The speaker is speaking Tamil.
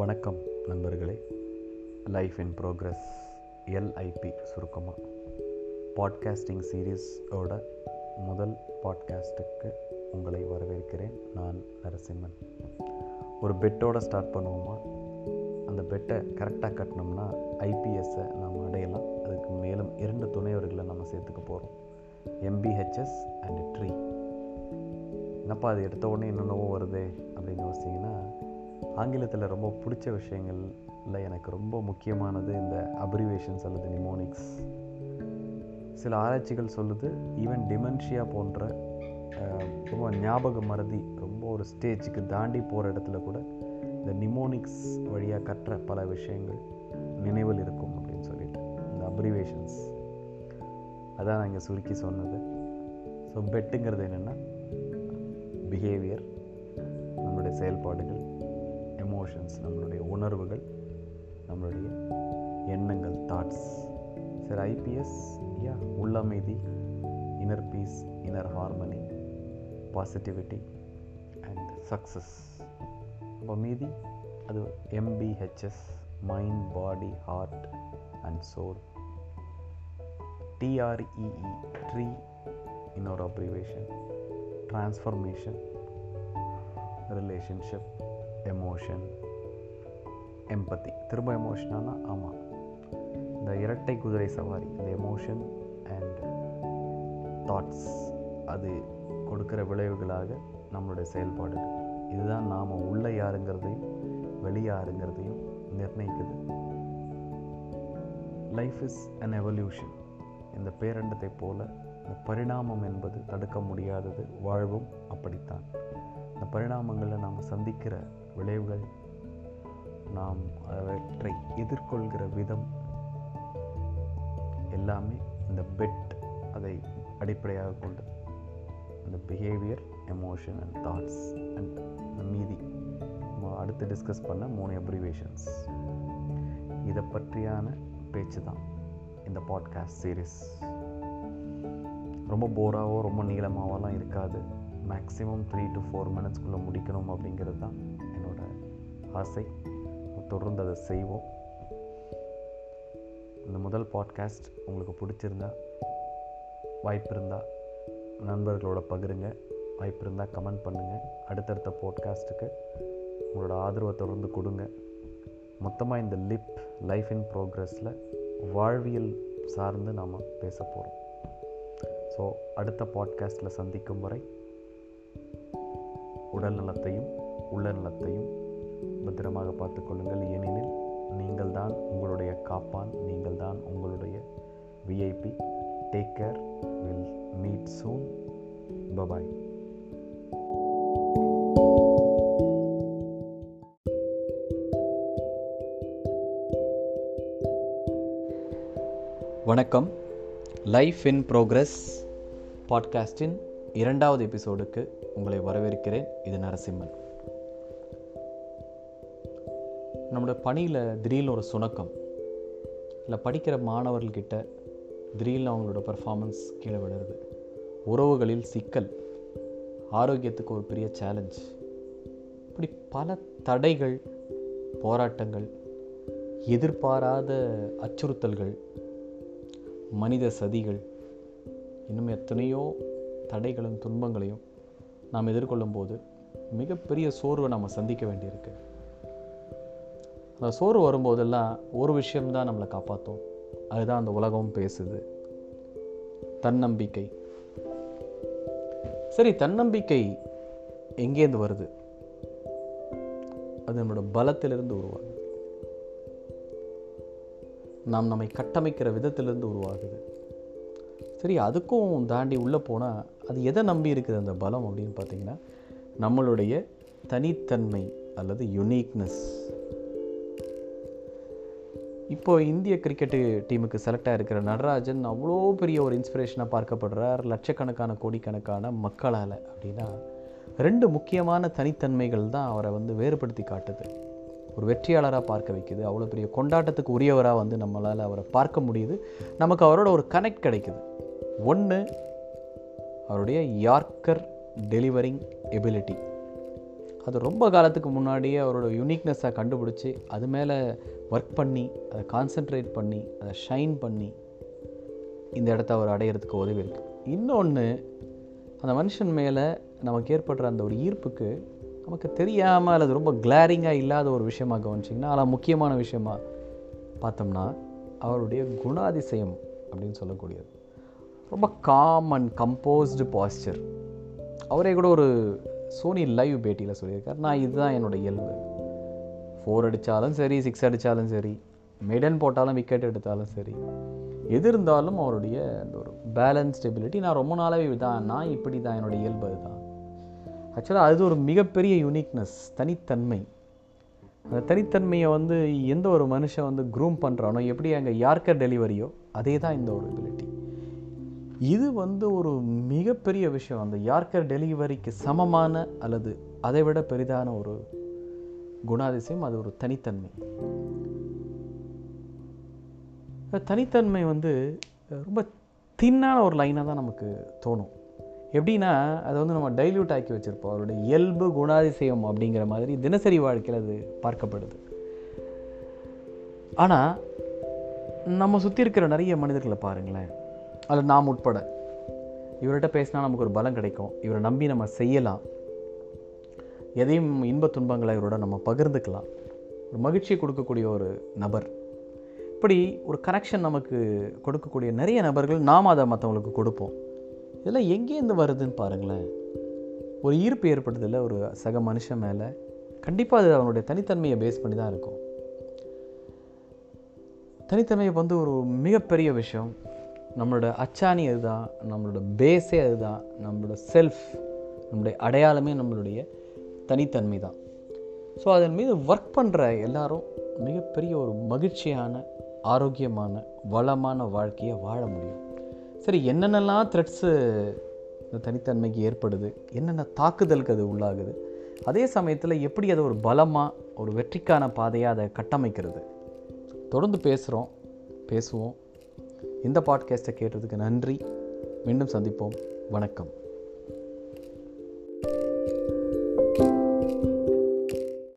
வணக்கம் நண்பர்களே. லைஃப் இன் ப்ரோக்ரஸ் எல்ஐபி சுருக்கமாக பாட்காஸ்டிங் சீரீஸோட முதல் பாட்காஸ்ட்டுக்கு உங்களை வரவேற்கிறேன் நான் நரசிம்மன். ஒரு பெட்டோடு ஸ்டார்ட் பண்ணுவோமா? அந்த பெட்டை கரெக்டாக கட்டினோம்னா ஐபிஎஸ்ஸை நாம் அடையலாம். அதுக்கு மேலும் இரண்டு துணையவர்களை நம்ம சேர்த்துக்க போகிறோம் எம்பிஹெச்எஸ் அண்ட் ட்ரீ என்னப்பா அது எடுத்த உடனே என்னென்னவோ வருதே அப்படின்னு யோசிச்சிங்கன்னா ஆங்கிலத்தில் ரொம்ப பிடிச்ச விஷயங்களில் எனக்கு ரொம்ப முக்கியமானது இந்த அப்ரிவேஷன்ஸ் அல்லது நிமோனிக்ஸ் சில ஆராய்ச்சிகள் சொல்லுது ஈவன் டிமென்ஷியா போன்ற ரொம்ப ஞாபக மறதி ரொம்ப ஒரு ஸ்டேஜுக்கு தாண்டி போகிற இடத்துல கூட இந்த நிமோனிக்ஸ் வழியாக கற்ற பல விஷயங்கள் நினைவில் இருக்கும் அப்படின்னு சொல்லிட்டு இந்த அப்ரிவேஷன்ஸ் அதான் நான் இங்கே சுருக்கி சொன்னது. ஸோ பெட்டுங்கிறது என்னென்னா பிஹேவியர் நம்மளுடைய செயல்பாடுகள். எமோஷன்ஸ் நம்மளுடைய உணர்வுகள் நம்மளுடைய எண்ணங்கள் தாட்ஸ் சரி ஐபிஎஸ் யா உள்ளமைதி inner peace inner harmony positivity and success அப்போ மீதி அது MBHS mind body heart and soul TREE tree இன்னொரு abbreviation transformation relationship emotion empathy திரும்ப எமோஷனானா ஆமாம் இந்த இரட்டை குதிரை சவாரி இந்த எமோஷன் அண்ட் தாட்ஸ் அது கொடுக்குற விளைவுகளாக நம்மளுடைய செயல்பாடுகள். இதுதான் நாம் உள்ளே யாருங்கிறதையும் வெளியாருங்கிறதையும் நிர்ணயிக்குது. லைஃப் இஸ் அன் எவல்யூஷன் இந்த பேரண்டத்தை போல இந்த பரிணாமம் என்பது தடுக்க முடியாதது வாழ்வும் அப்படித்தான். இந்த பரிணாமங்களில் நாம் சந்திக்கிற விளைவுகள் நாம் அவற்றை எதிர்கொள்கிற விதம் எல்லாமே இந்த பெட் அதை அடிப்படையாக கொண்டது இந்த behaviour emotion and thoughts and மீதி நம்ம அடுத்து டிஸ்கஸ் பண்ண மூணு அப்ரிவேஷன்ஸ் இதை பற்றியான பேச்சு தான் இந்த பாட்காஸ்ட் சீரீஸ் ரொம்ப போராகவோ ரொம்ப நீளமாகவோலாம் இருக்காது. மேக்ஸிமம் த்ரீ டு ஃபோர் மினிட்ஸ்க்குள்ளே முடிக்கணும் அப்படிங்கிறது தான் ஆசை தொடர்ந்து அதை செய்வோம். இந்த முதல் பாட்காஸ்ட் உங்களுக்கு பிடிச்சிருந்தா வாய்ப்பு இருந்தால் நண்பர்களோட பகிருங்க. வாய்ப்பு இருந்தால் கமெண்ட் பண்ணுங்கள் அடுத்தடுத்த பாட்காஸ்ட்டுக்கு உங்களோட ஆதரவை தொடர்ந்து கொடுங்க. மொத்தமாக இந்த லிப் லைஃப் இன் ப்ரோக்ரஸில் வாழ்வியல் சார்ந்து நாம் பேச போகிறோம் ஸோ அடுத்த பாட்காஸ்ட்டில் சந்திக்கும் வரை உடல் நலத்தையும் உள்ள நலத்தையும் பத்திரமாக பார்த்துக்கொள்ளுங்கள் ஏனெனில் நீங்கள் தான் உங்களுடைய காப்பான் நீங்கள் தான் உங்களுடைய VIP take care will meet soon bye bye வணக்கம். லைஃப் இன் ப்ரோக்ரஸ் பாட்காஸ்டின் இரண்டாவது எபிசோடுக்கு உங்களை வரவேற்கிறேன். இது நரசிம்மன். நம்மளோட பணியில் திடீர்னு ஒரு சுணக்கம். இல்லை படிக்கிற மாணவர்கள்கிட்ட திடீர்னு அவங்களோட பர்ஃபார்மன்ஸ் கீழே விடுறது உறவுகளில் சிக்கல். ஆரோக்கியத்துக்கு ஒரு பெரிய சேலஞ்ச் இப்படி பல தடைகள் போராட்டங்கள் எதிர்பாராத அச்சுறுத்தல்கள் மனித சதிகள் இன்னும் எத்தனையோ தடைகளும் துன்பங்களையும் நாம் எதிர்கொள்ளும் போது மிகப்பெரிய சோர்வை நாம் சந்திக்க வேண்டியிருக்கு. அந்த சோறு வரும்போதெல்லாம் ஒரு விஷயம்தான் நம்மளை காப்பாற்றும் அதுதான் அந்த உலகம் பேசுது. தன்னம்பிக்கை. சரி தன்னம்பிக்கை எங்கேருந்து வருது? அது நம்மளோட பலத்திலிருந்து உருவாகுது. நாம் நம்மை கட்டமைக்கிற விதத்திலிருந்து உருவாகுது. சரி அதுக்கும் தாண்டி உள்ளே போனால் அது எதை நம்பி இருக்குது அந்த பலம் அப்படின்னு பார்த்தீங்கன்னா நம்மளுடைய தனித்தன்மை அல்லது யுனீக்னஸ் இப்போ இந்திய கிரிக்கெட்டு டீமுக்கு செலக்ட் ஆகிருக்கிற நடராஜன் அவ்வளோ பெரிய ஒரு இன்ஸ்பிரேஷனாக பார்க்கப்படுறார். லட்சக்கணக்கான கோடிக்கணக்கான மக்களால் அப்படின்னா ரெண்டு முக்கியமான தனித்தன்மைகள் தான் அவரை வந்து வேறுபடுத்தி காட்டுது. ஒரு வெற்றியாளராக பார்க்க வைக்குது. அவ்வளோ பெரிய கொண்டாட்டத்துக்கு உரியவராக வந்து நம்மளால் அவரை பார்க்க முடியுது. நமக்கு அவரோட ஒரு கனெக்ட் கிடைக்குது. ஒன்று அவருடைய யார்க்கர் டெலிவரிங் எபிலிட்டி அது ரொம்ப காலத்துக்கு முன்னாடியே அவரோட யுனிக்னஸை கண்டுபிடிச்சி அது மேலே ஒர்க் பண்ணி அதை கான்சென்ட்ரேட் பண்ணி அதை ஷைன் பண்ணி இந்த இடத்த அவர் அடையிறதுக்கு உதவி இருக்குது இன்னொன்று அந்த மனுஷன் மேலே நமக்கு ஏற்படுற அந்த ஒரு ஈர்ப்புக்கு நமக்கு தெரியாமல் அல்லது ரொம்ப கிளாரிங்காக இல்லாத ஒரு விஷயமா கவனிச்சிங்கன்னா ஆனால் முக்கியமான விஷயமா பார்த்தோம்னா அவருடைய குணாதிசயம் அப்படின்னு சொல்லக்கூடியது. ரொம்ப காம் அண்ட் கம்போஸ்டு பாஸ்டர் அவரே கூட ஒரு சோனி லைவ் பேட்டியில் சொல்லியிருக்கார். நான் இதுதான் என்னோட இயல்பு. ஃபோர் அடித்தாலும் சரி சிக்ஸ் அடித்தாலும் சரி மெடன் போட்டாலும் விக்கெட் எடுத்தாலும் சரி எது இருந்தாலும் அவருடைய அந்த ஒரு பேலன்ஸ் ஸ்டெபிலிட்டி நான் ரொம்ப நாளாகவே இதுதான் நான் இப்படி தான் என்னோட இயல்பு அதுதான். ஆக்சுவலாக அது ஒரு மிகப்பெரிய யூனிக்னஸ் தனித்தன்மை. அந்த தனித்தன்மையை வந்து எந்த ஒரு மனுஷன் வந்து க்ரூம் பண்ணுறானோ எப்படி அங்கே யார்க்கர் டெலிவரியோ அதே தான் இந்த ஒரு எபிலிட்டி இது வந்து ஒரு மிகப்பெரிய விஷயம். அந்த யார்க்கர் டெலிவரிக்கு சமமான அல்லது அதை விட பெரிதான ஒரு குணாதிசயம் அது ஒரு தனித்தன்மை. தனித்தன்மை வந்து ரொம்ப தின்னான ஒரு லைனாக தான் நமக்கு தோணும். எப்படின்னா அதை வந்து நம்ம டைல்யூட் ஆக்கி வச்சுருப்போம். அவருடைய இயல்பு குணாதிசயம் அப்படிங்கிற மாதிரி தினசரி வாழ்க்கையில் அது பார்க்கப்படுது. ஆனால் நம்ம சுற்றி இருக்கிற நிறைய மனிதர்களை பாருங்களேன். அதில் நாம் உட்பட. இவர்கிட்ட பேசினா நமக்கு ஒரு பலம் கிடைக்கும். இவரை நம்பி நம்ம செய்யலாம். எதையும் இன்ப துன்பங்களை இவரோட நம்ம பகிர்ந்துக்கலாம். ஒரு மகிழ்ச்சியை கொடுக்கக்கூடிய ஒரு நபர். இப்படி ஒரு கனெக்ஷன் நமக்கு கொடுக்கக்கூடிய நிறைய நபர்கள் நாம் அதை மற்றவங்களுக்கு கொடுப்போம். இதெல்லாம் எங்கேருந்து வருதுன்னு பாருங்களேன். ஒரு ஈர்ப்பு ஏற்படுறதில்ல ஒரு சக மனுஷன் மேலே கண்டிப்பாக அது அவனுடைய தனித்தன்மையை பேஸ் பண்ணி தான் இருக்கும். தனித்தன்மை வந்து ஒரு மிகப்பெரிய விஷயம். நம்மளோட அச்சாணி அதுதான் நம்மளோட பேஸே அதுதான் நம்மளோட செல்ஃப் நம்மளுடைய அடையாளமே நம்மளுடைய தனித்தன்மை தான். ஸோ அதன் மீது ஒர்க் பண்ணுற எல்லாரும் மிகப்பெரிய ஒரு மகிழ்ச்சியான ஆரோக்கியமான வளமான வாழ்க்கையை வாழ முடியும். சரி என்னென்னலாம் த்ரெட்ஸு இந்த தனித்தன்மைக்கு ஏற்படுது? என்னென்ன தாக்குதலுக்கு அது உள்ளாகுது? அதே சமயத்தில் எப்படி அதை ஒரு பலமாக ஒரு வெற்றிக்கான பாதையாக அதை கட்டமைக்கிறது? தொடர்ந்து பேசுகிறோம் பேசுவோம். இந்த பாட்காஸ்ட்டை கேட்டதுக்கு நன்றி. மீண்டும் சந்திப்போம். வணக்கம்.